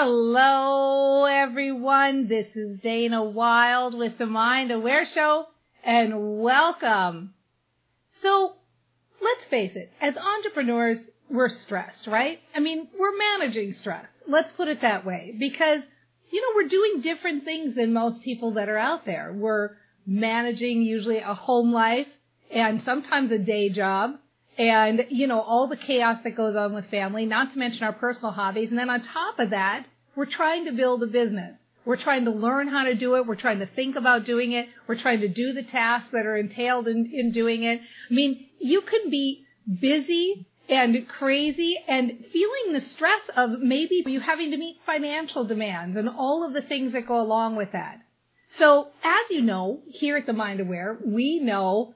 Hello, everyone. This is Dana Wilde with the Mind Aware Show, and welcome. So, let's face it, as entrepreneurs, we're stressed, right? I mean, we're managing stress. Let's put it that way. Because, you know, we're doing different things than most people that are out there. We're managing usually a home life and sometimes a day job and you know all the chaos that goes on with family, not to mention our personal hobbies. And then on top of that, we're trying to build a business. We're trying to learn how to do it. We're trying to think about doing it. We're trying to do the tasks that are entailed in, in doing it. I mean, you can be busy and crazy and feeling the stress of maybe you having to meet financial demands and all of the things that go along with that. So as you know, here at the Mind Aware, we know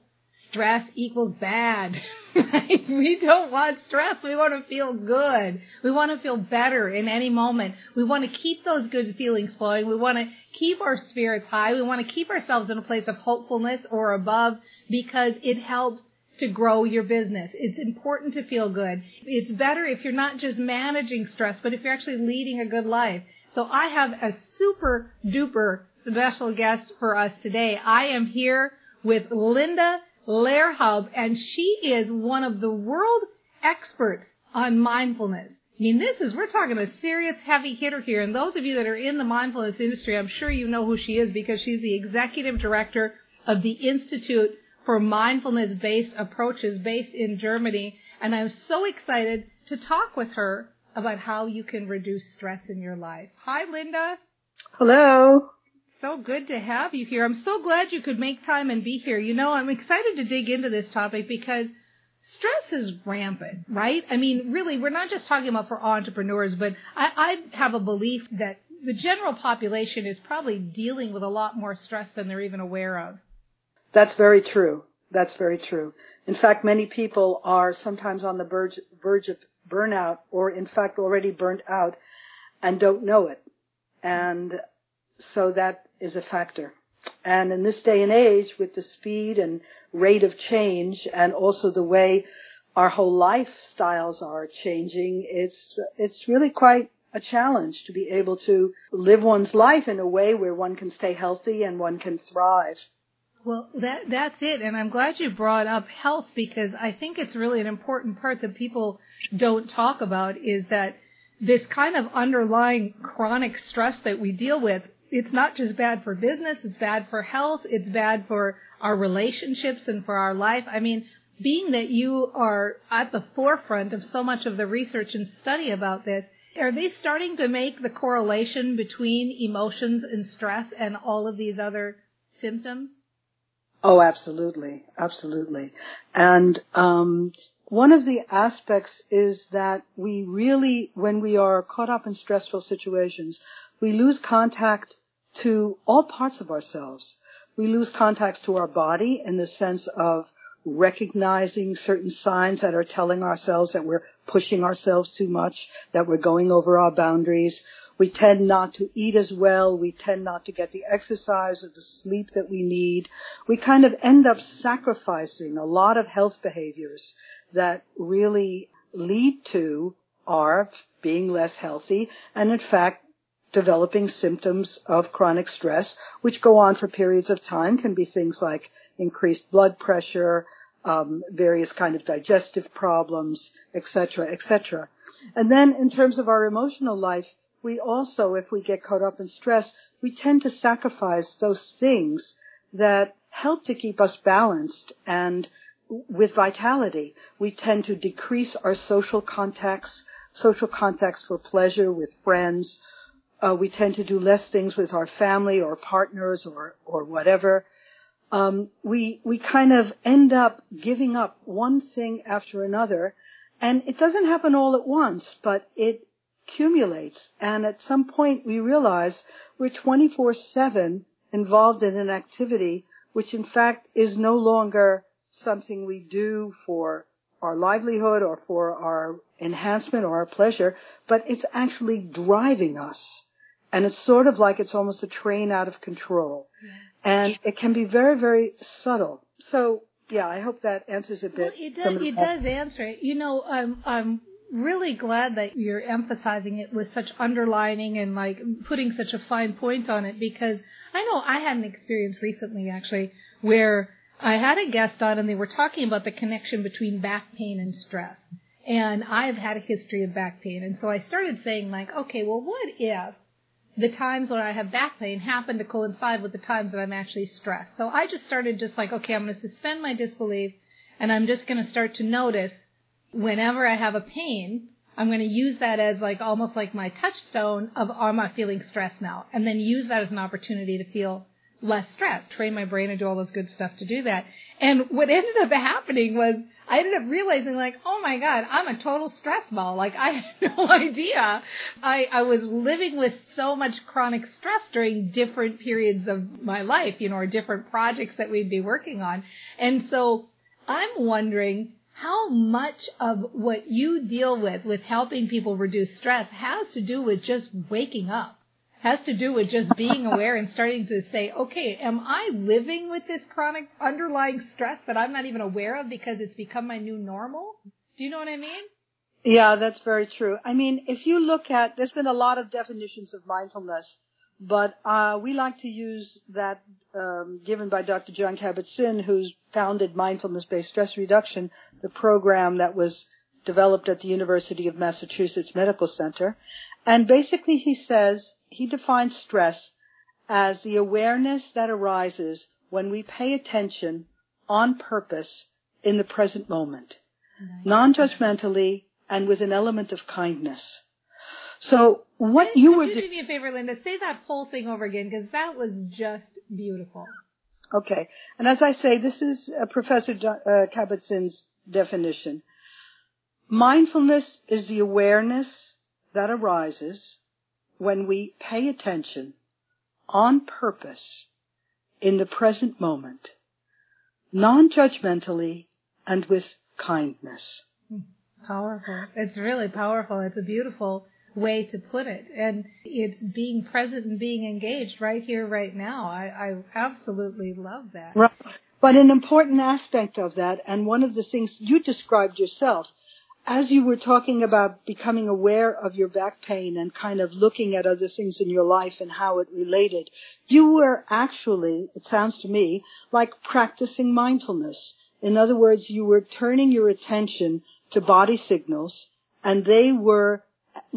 stress equals bad. Right? We don't want stress. We want to feel good. We want to feel better in any moment. We want to keep those good feelings flowing. We want to keep our spirits high. We want to keep ourselves in a place of hopefulness or above because it helps to grow your business. It's important to feel good. It's better if you're not just managing stress, but if you're actually leading a good life. So I have a super duper special guest for us today. I am here with Linda Lehrhaupt, and she is one of the world experts on mindfulness. I mean, this is, we're talking a serious heavy hitter here. And those of you that are in the mindfulness industry, I'm sure you know who she is because she's the executive director of the Institute for Mindfulness Based Approaches based in Germany. And I'm so excited to talk with her about how you can reduce stress in your life. Hi, Linda. Hello so good to have you here. I'm so glad you could make time and be here. You know, I'm excited to dig into this topic because stress is rampant, right? I mean, really, we're not just talking about for entrepreneurs, but I, I have a belief that the general population is probably dealing with a lot more stress than they're even aware of. That's very true. That's very true. In fact, many people are sometimes on the verge, verge of burnout or in fact already burnt out and don't know it. And so that is a factor. And in this day and age, with the speed and rate of change, and also the way our whole lifestyles are changing, it's it's really quite a challenge to be able to live one's life in a way where one can stay healthy and one can thrive. Well, that that's it, and I'm glad you brought up health because I think it's really an important part that people don't talk about is that this kind of underlying chronic stress that we deal with it's not just bad for business, it's bad for health, it's bad for our relationships and for our life. I mean, being that you are at the forefront of so much of the research and study about this, are they starting to make the correlation between emotions and stress and all of these other symptoms? Oh, absolutely, absolutely. And um, one of the aspects is that we really, when we are caught up in stressful situations, we lose contact to all parts of ourselves. We lose contact to our body in the sense of recognizing certain signs that are telling ourselves that we're pushing ourselves too much, that we're going over our boundaries. We tend not to eat as well. We tend not to get the exercise or the sleep that we need. We kind of end up sacrificing a lot of health behaviors that really lead to our being less healthy and in fact developing symptoms of chronic stress, which go on for periods of time, can be things like increased blood pressure, um, various kind of digestive problems, etc., etc. And then in terms of our emotional life, we also, if we get caught up in stress, we tend to sacrifice those things that help to keep us balanced and with vitality. We tend to decrease our social contacts, social contacts for pleasure with friends. Uh, we tend to do less things with our family or partners or, or whatever. Um, we, we kind of end up giving up one thing after another and it doesn't happen all at once, but it accumulates. And at some point we realize we're 24-7 involved in an activity which in fact is no longer something we do for our livelihood or for our enhancement or our pleasure, but it's actually driving us. And it's sort of like it's almost a train out of control. And it can be very, very subtle. So, yeah, I hope that answers a bit. Well, it does, it does answer it. You know, I'm, I'm really glad that you're emphasizing it with such underlining and like putting such a fine point on it because I know I had an experience recently actually where I had a guest on and they were talking about the connection between back pain and stress. And I've had a history of back pain. And so I started saying like, okay, well what if the times when I have back pain happen to coincide with the times that I'm actually stressed? So I just started just like, okay, I'm going to suspend my disbelief and I'm just going to start to notice whenever I have a pain, I'm going to use that as like almost like my touchstone of am I feeling stressed now? And then use that as an opportunity to feel less stressed, train my brain and do all this good stuff to do that. And what ended up happening was I ended up realizing like, oh my God, I'm a total stress ball. Like I had no idea. I, I was living with so much chronic stress during different periods of my life, you know, or different projects that we'd be working on. And so I'm wondering, how much of what you deal with with helping people reduce stress has to do with just waking up has to do with just being aware and starting to say, okay, am I living with this chronic underlying stress that I'm not even aware of because it's become my new normal? Do you know what I mean? Yeah, that's very true. I mean, if you look at, there's been a lot of definitions of mindfulness, but uh, we like to use that um, given by Dr. Jon Kabat-Zinn, who's founded mindfulness-based stress reduction, the program that was developed at the University of Massachusetts Medical Center. And basically he says, he defines stress as the awareness that arises when we pay attention on purpose in the present moment, nice. non-judgmentally and with an element of kindness. So what you were do me a favor, Linda, say that whole thing over again because that was just beautiful. Okay, and as I say, this is uh, Professor uh, Kabat-Zinn's definition. Mindfulness is the awareness that arises when we pay attention on purpose in the present moment, non-judgmentally and with kindness. Powerful. It's really powerful. It's a beautiful way to put it. And it's being present and being engaged right here, right now. I, I absolutely love that. Right. But an important aspect of that, and one of the things you described yourself, as you were talking about becoming aware of your back pain and kind of looking at other things in your life and how it related, you were actually, it sounds to me, like practicing mindfulness. In other words, you were turning your attention to body signals and they were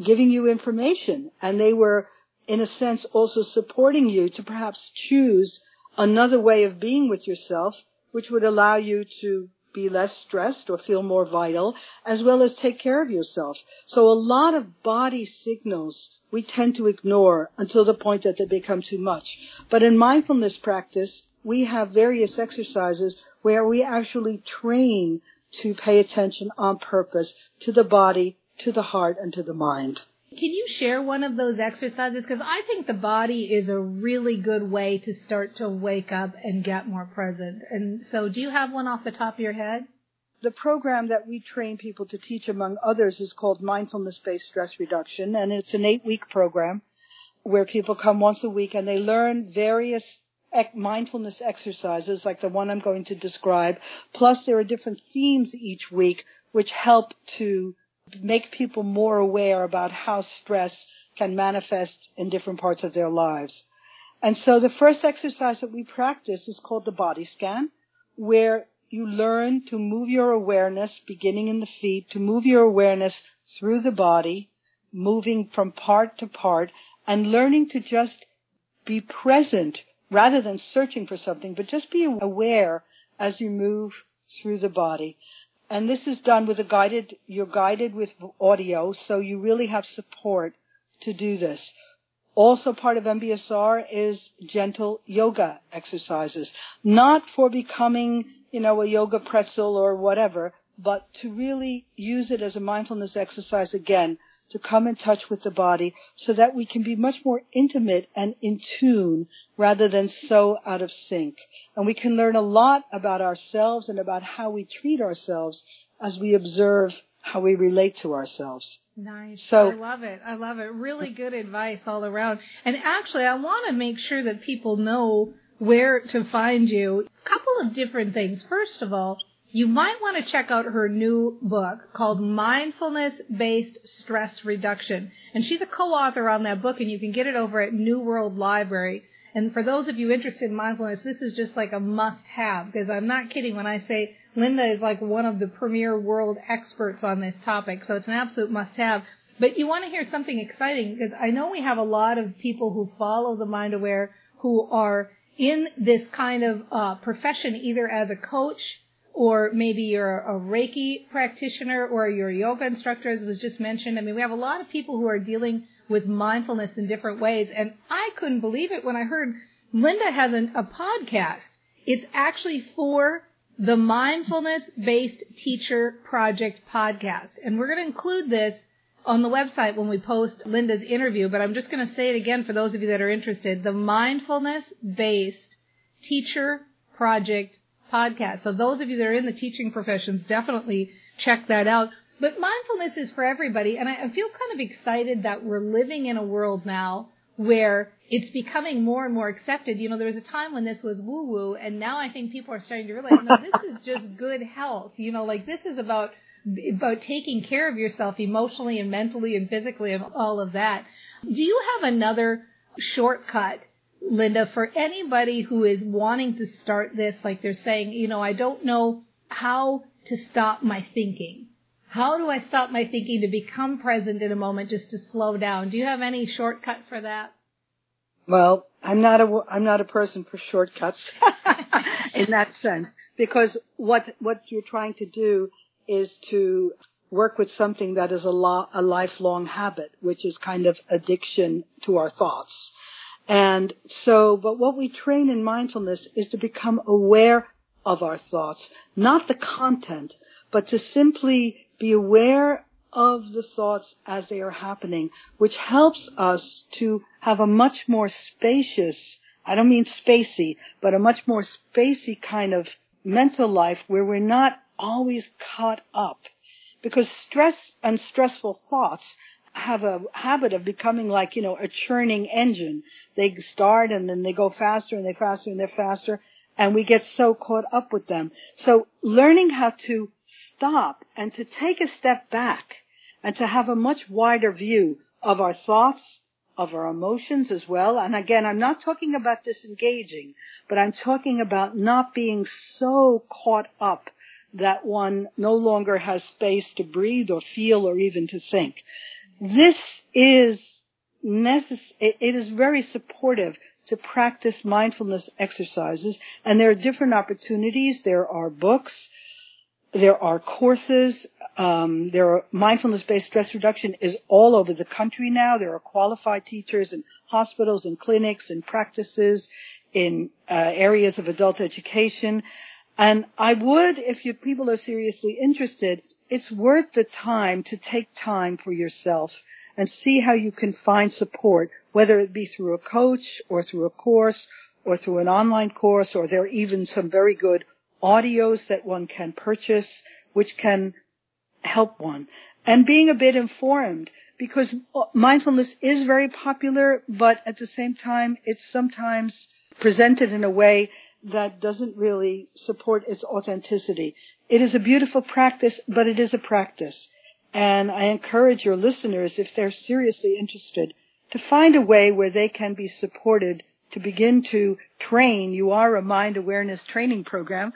giving you information and they were, in a sense, also supporting you to perhaps choose another way of being with yourself, which would allow you to be less stressed or feel more vital, as well as take care of yourself. So a lot of body signals we tend to ignore until the point that they become too much. But in mindfulness practice, we have various exercises where we actually train to pay attention on purpose to the body, to the heart, and to the mind. Can you share one of those exercises? Because I think the body is a really good way to start to wake up and get more present. And so, do you have one off the top of your head? The program that we train people to teach, among others, is called Mindfulness Based Stress Reduction, and it's an eight week program where people come once a week and they learn various mindfulness exercises like the one I'm going to describe. Plus, there are different themes each week which help to make people more aware about how stress can manifest in different parts of their lives. And so the first exercise that we practice is called the body scan, where you learn to move your awareness, beginning in the feet, to move your awareness through the body, moving from part to part, and learning to just be present rather than searching for something, but just be aware as you move through the body. And this is done with a guided, you're guided with audio, so you really have support to do this. Also part of MBSR is gentle yoga exercises. Not for becoming, you know, a yoga pretzel or whatever, but to really use it as a mindfulness exercise again, to come in touch with the body so that we can be much more intimate and in tune rather than so out of sync. And we can learn a lot about ourselves and about how we treat ourselves as we observe how we relate to ourselves. Nice. So I love it. I love it. Really good advice all around. And actually, I want to make sure that people know where to find you. A couple of different things. First of all, you might want to check out her new book called Mindfulness Based Stress Reduction. And she's a co-author on that book and you can get it over at New World Library. And for those of you interested in mindfulness, this is just like a must have because I'm not kidding when I say Linda is like one of the premier world experts on this topic. So it's an absolute must have. But you want to hear something exciting because I know we have a lot of people who follow the Mind Aware who are in this kind of uh, profession either as a coach or maybe you're a Reiki practitioner or you're a yoga instructor, as was just mentioned. I mean, we have a lot of people who are dealing with mindfulness in different ways. And I couldn't believe it when I heard Linda has an, a podcast. It's actually for the Mindfulness Based Teacher Project podcast. And we're going to include this on the website when we post Linda's interview, but I'm just going to say it again for those of you that are interested. The Mindfulness Based Teacher Project podcast. So those of you that are in the teaching professions, definitely check that out. But mindfulness is for everybody, and I feel kind of excited that we're living in a world now where it's becoming more and more accepted. You know, there was a time when this was woo woo, and now I think people are starting to realize, no, this is just good health. You know, like this is about about taking care of yourself emotionally and mentally and physically and all of that. Do you have another shortcut Linda, for anybody who is wanting to start this, like they're saying, you know, I don't know how to stop my thinking. How do I stop my thinking to become present in a moment, just to slow down? Do you have any shortcut for that? Well, I'm not a I'm not a person for shortcuts in that sense because what what you're trying to do is to work with something that is a, lo- a lifelong habit, which is kind of addiction to our thoughts. And so, but what we train in mindfulness is to become aware of our thoughts, not the content, but to simply be aware of the thoughts as they are happening, which helps us to have a much more spacious, I don't mean spacey, but a much more spacey kind of mental life where we're not always caught up. Because stress and stressful thoughts have a habit of becoming like, you know, a churning engine. They start and then they go faster and they faster and they're faster and we get so caught up with them. So learning how to stop and to take a step back and to have a much wider view of our thoughts, of our emotions as well. And again, I'm not talking about disengaging, but I'm talking about not being so caught up that one no longer has space to breathe or feel or even to think. This is necess- it is very supportive to practice mindfulness exercises and there are different opportunities. There are books, there are courses, um, there are mindfulness-based stress reduction is all over the country now. There are qualified teachers in hospitals and clinics and practices in uh, areas of adult education. And I would, if you people are seriously interested, it's worth the time to take time for yourself and see how you can find support, whether it be through a coach or through a course or through an online course, or there are even some very good audios that one can purchase, which can help one. And being a bit informed, because mindfulness is very popular, but at the same time, it's sometimes presented in a way that doesn't really support its authenticity. It is a beautiful practice, but it is a practice. And I encourage your listeners, if they're seriously interested, to find a way where they can be supported to begin to train. You are a mind awareness training program.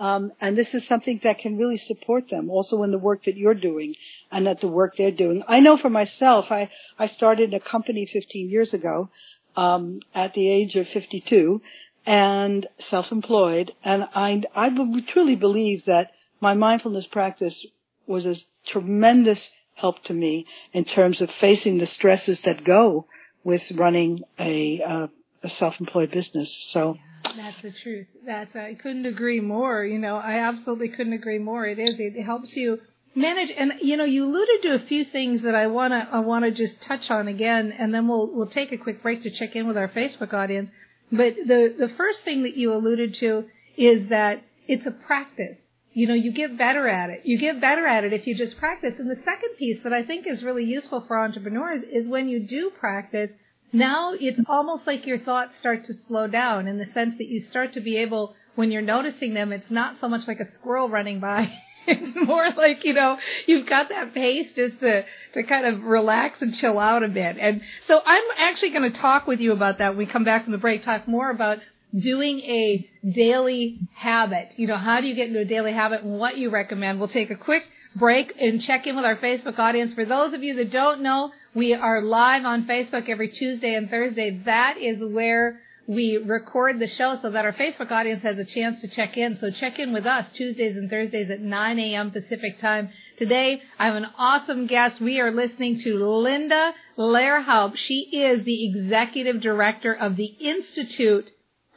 Um, and this is something that can really support them also in the work that you're doing and at the work they're doing. I know for myself, I, I started a company 15 years ago, um, at the age of 52 and self-employed. And I, I truly believe that my mindfulness practice was a tremendous help to me in terms of facing the stresses that go with running a, uh, a self-employed business. So. That's the truth. That's I couldn't agree more. You know, I absolutely couldn't agree more. It is. It helps you manage, and you know, you alluded to a few things that I wanna I wanna just touch on again, and then we'll we'll take a quick break to check in with our Facebook audience. But the the first thing that you alluded to is that it's a practice. You know, you get better at it. You get better at it if you just practice. And the second piece that I think is really useful for entrepreneurs is when you do practice, now it's almost like your thoughts start to slow down in the sense that you start to be able, when you're noticing them, it's not so much like a squirrel running by. it's more like, you know, you've got that pace just to, to kind of relax and chill out a bit. And so I'm actually going to talk with you about that when we come back from the break, talk more about doing a daily habit. You know, how do you get into a daily habit and what you recommend? We'll take a quick break and check in with our Facebook audience. For those of you that don't know, we are live on Facebook every Tuesday and Thursday. That is where we record the show so that our Facebook audience has a chance to check in. So check in with us Tuesdays and Thursdays at 9 a.m. Pacific time. Today, I have an awesome guest. We are listening to Linda Lehrhaupt. She is the executive director of the Institute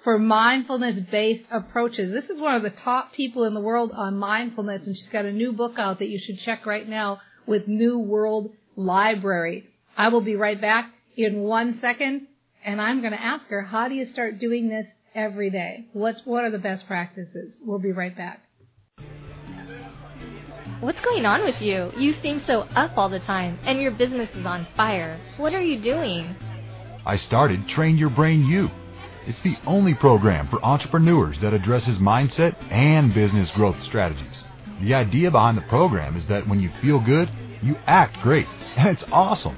for mindfulness based approaches. This is one of the top people in the world on mindfulness and she's got a new book out that you should check right now with New World library. I will be right back in one second and I'm going to ask her, how do you start doing this every day? What's, what are the best practices? We'll be right back. What's going on with you? You seem so up all the time and your business is on fire. What are you doing? I started Train Your Brain U. It's the only program for entrepreneurs that addresses mindset and business growth strategies. The idea behind the program is that when you feel good, you act great and it's awesome.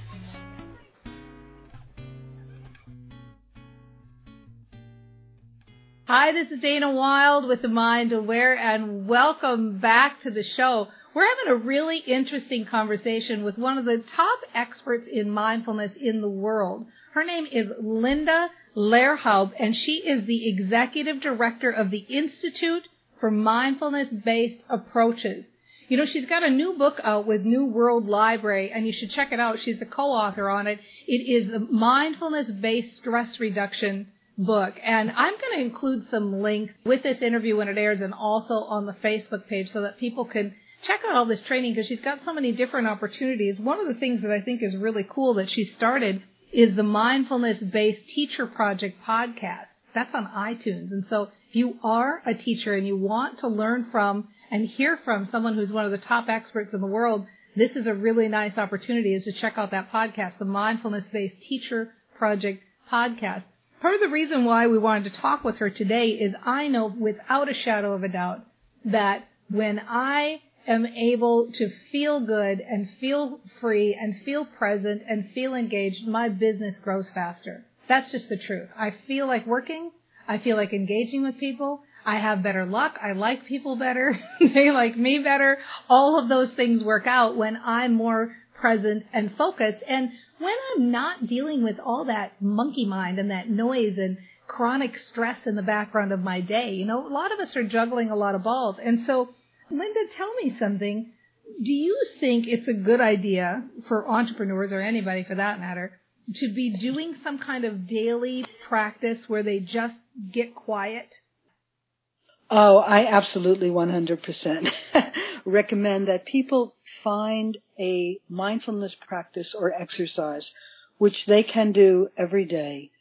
Hi, this is Dana Wilde with the Mind Aware and welcome back to the show. We're having a really interesting conversation with one of the top experts in mindfulness in the world. Her name is Linda Lehrhaupt and she is the executive director of the Institute for Mindfulness Based Approaches. You know, she's got a new book out with New World Library and you should check it out. She's the co-author on it. It is the mindfulness based stress reduction book. And I'm going to include some links with this interview when it airs and also on the Facebook page so that people can check out all this training because she's got so many different opportunities. One of the things that I think is really cool that she started is the mindfulness based teacher project podcast. That's on iTunes. And so if you are a teacher and you want to learn from and hear from someone who's one of the top experts in the world, this is a really nice opportunity is to check out that podcast, the mindfulness based teacher project podcast. Part of the reason why we wanted to talk with her today is I know without a shadow of a doubt that when I am able to feel good and feel free and feel present and feel engaged, my business grows faster. That's just the truth. I feel like working. I feel like engaging with people. I have better luck. I like people better. they like me better. All of those things work out when I'm more present and focused. And when I'm not dealing with all that monkey mind and that noise and chronic stress in the background of my day, you know, a lot of us are juggling a lot of balls. And so, Linda, tell me something. Do you think it's a good idea for entrepreneurs or anybody for that matter to be doing some kind of daily practice where they just get quiet? Oh, I absolutely 100% recommend that people find a mindfulness practice or exercise which they can do every day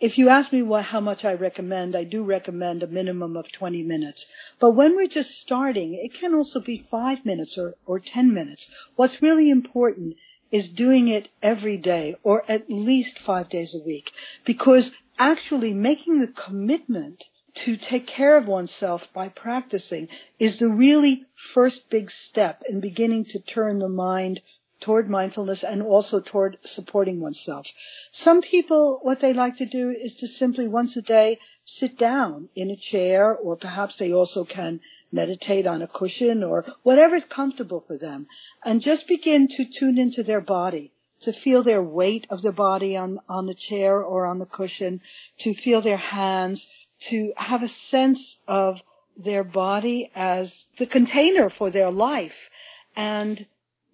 if you ask me what, how much I recommend, I do recommend a minimum of 20 minutes. But when we're just starting, it can also be five minutes or, or 10 minutes. What's really important is doing it every day or at least five days a week because actually making the commitment to take care of oneself by practicing is the really first big step in beginning to turn the mind toward mindfulness and also toward supporting oneself. Some people, what they like to do is to simply once a day sit down in a chair or perhaps they also can meditate on a cushion or whatever's comfortable for them and just begin to tune into their body to feel their weight of the body on, on the chair or on the cushion, to feel their hands, to have a sense of their body as the container for their life and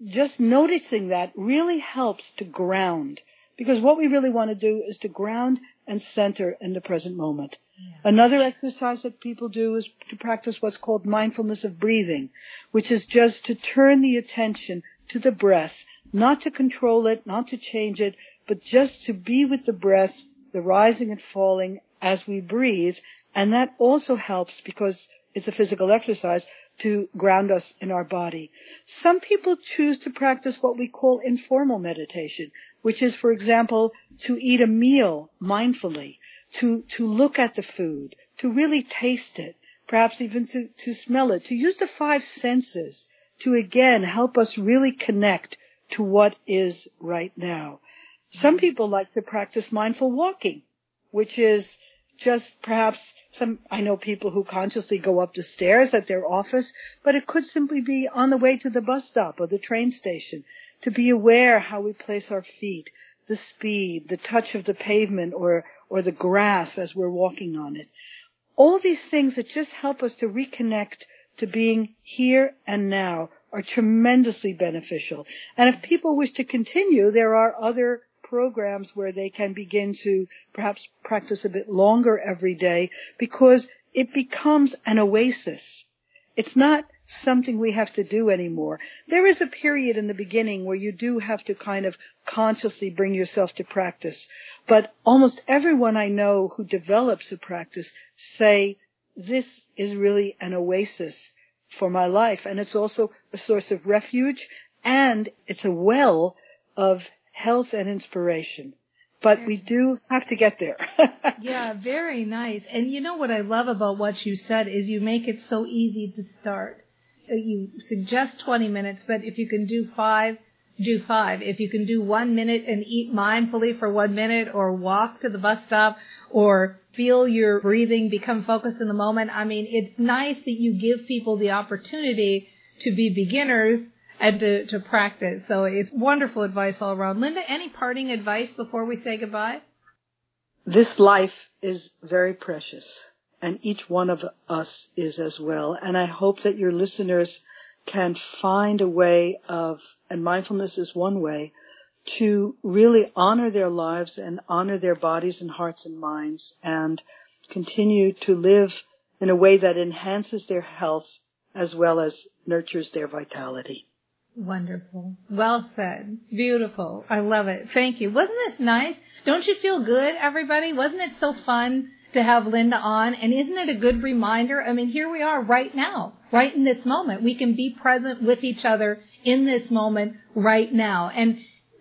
just noticing that really helps to ground. Because what we really want to do is to ground and center in the present moment. Yeah. Another exercise that people do is to practice what's called mindfulness of breathing, which is just to turn the attention to the breath, not to control it, not to change it, but just to be with the breath, the rising and falling as we breathe. And that also helps because it's a physical exercise to ground us in our body. Some people choose to practice what we call informal meditation, which is, for example, to eat a meal mindfully, to, to look at the food, to really taste it, perhaps even to, to smell it, to use the five senses to again help us really connect to what is right now. Some mm-hmm. people like to practice mindful walking, which is just perhaps some, I know people who consciously go up the stairs at their office, but it could simply be on the way to the bus stop or the train station to be aware how we place our feet, the speed, the touch of the pavement or, or the grass as we're walking on it. All these things that just help us to reconnect to being here and now are tremendously beneficial. And if people wish to continue, there are other programs where they can begin to perhaps practice a bit longer every day because it becomes an oasis. It's not something we have to do anymore. There is a period in the beginning where you do have to kind of consciously bring yourself to practice. But almost everyone I know who develops a practice say this is really an oasis for my life and it's also a source of refuge and it's a well of health and inspiration. But we do have to get there. yeah, very nice. And you know what I love about what you said is you make it so easy to start. Uh, you suggest 20 minutes, but if you can do five, do five. If you can do one minute and eat mindfully for one minute or walk to the bus stop or feel your breathing become focused in the moment. I mean, it's nice that you give people the opportunity to be beginners and to, to practice. So it's wonderful advice all around. Linda, any parting advice before we say goodbye? This life is very precious, and each one of us is as well. And I hope that your listeners can find a way of, and mindfulness is one way, to really honor their lives and honor their bodies and hearts and minds and continue to live in a way that enhances their health as well as nurtures their vitality. Wonderful. Well said. Beautiful. I love it. Thank you. Wasn't this nice? Don't you feel good, everybody? Wasn't it so fun to have Linda on? And isn't it a good reminder? I mean, here we are right now, right in this moment. We can be present with each other in this moment right now. And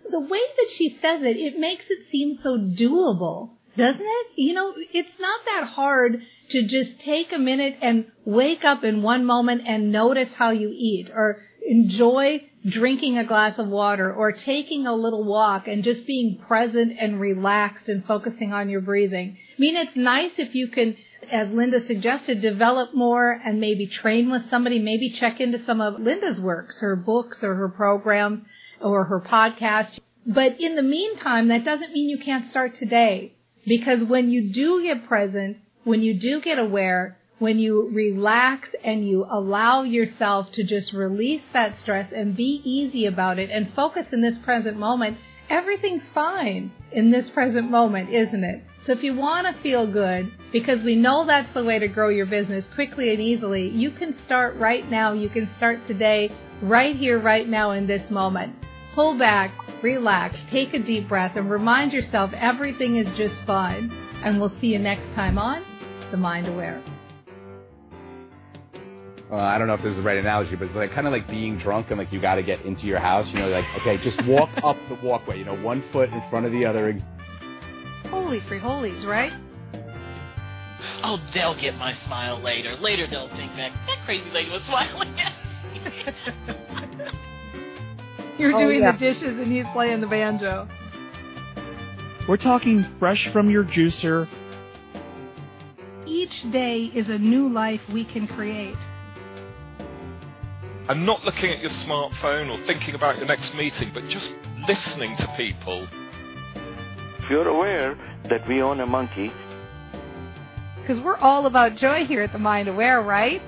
the way that she says it, it makes it seem so doable, doesn't it? You know, it's not that hard to just take a minute and wake up in one moment and notice how you eat or enjoy drinking a glass of water or taking a little walk and just being present and relaxed and focusing on your breathing. I mean, it's nice if you can, as Linda suggested, develop more and maybe train with somebody, maybe check into some of Linda's works, her books or her programs or her podcast. But in the meantime, that doesn't mean you can't start today because when you do get present, when you do get aware, when you relax and you allow yourself to just release that stress and be easy about it and focus in this present moment, everything's fine in this present moment, isn't it? So if you want to feel good, because we know that's the way to grow your business quickly and easily, you can start right now. You can start today, right here, right now in this moment. Pull back, relax, take a deep breath, and remind yourself everything is just fine. And we'll see you next time on The Mind Aware. Well, I don't know if this is the right analogy, but it's like kind of like being drunk and like you got to get into your house. You know, like okay, just walk up the walkway. You know, one foot in front of the other. Holy free holies, right? Oh, they'll get my smile later. Later they'll think that that crazy lady was smiling at me. You're Oh, doing yeah. the dishes and he's playing the banjo. We're talking fresh from your juicer. Each day is a new life we can create. And not looking at your smartphone or thinking about your next meeting, but just listening to people. If you're aware that we own a monkey, Because we're all about joy here at the Mind Aware, right?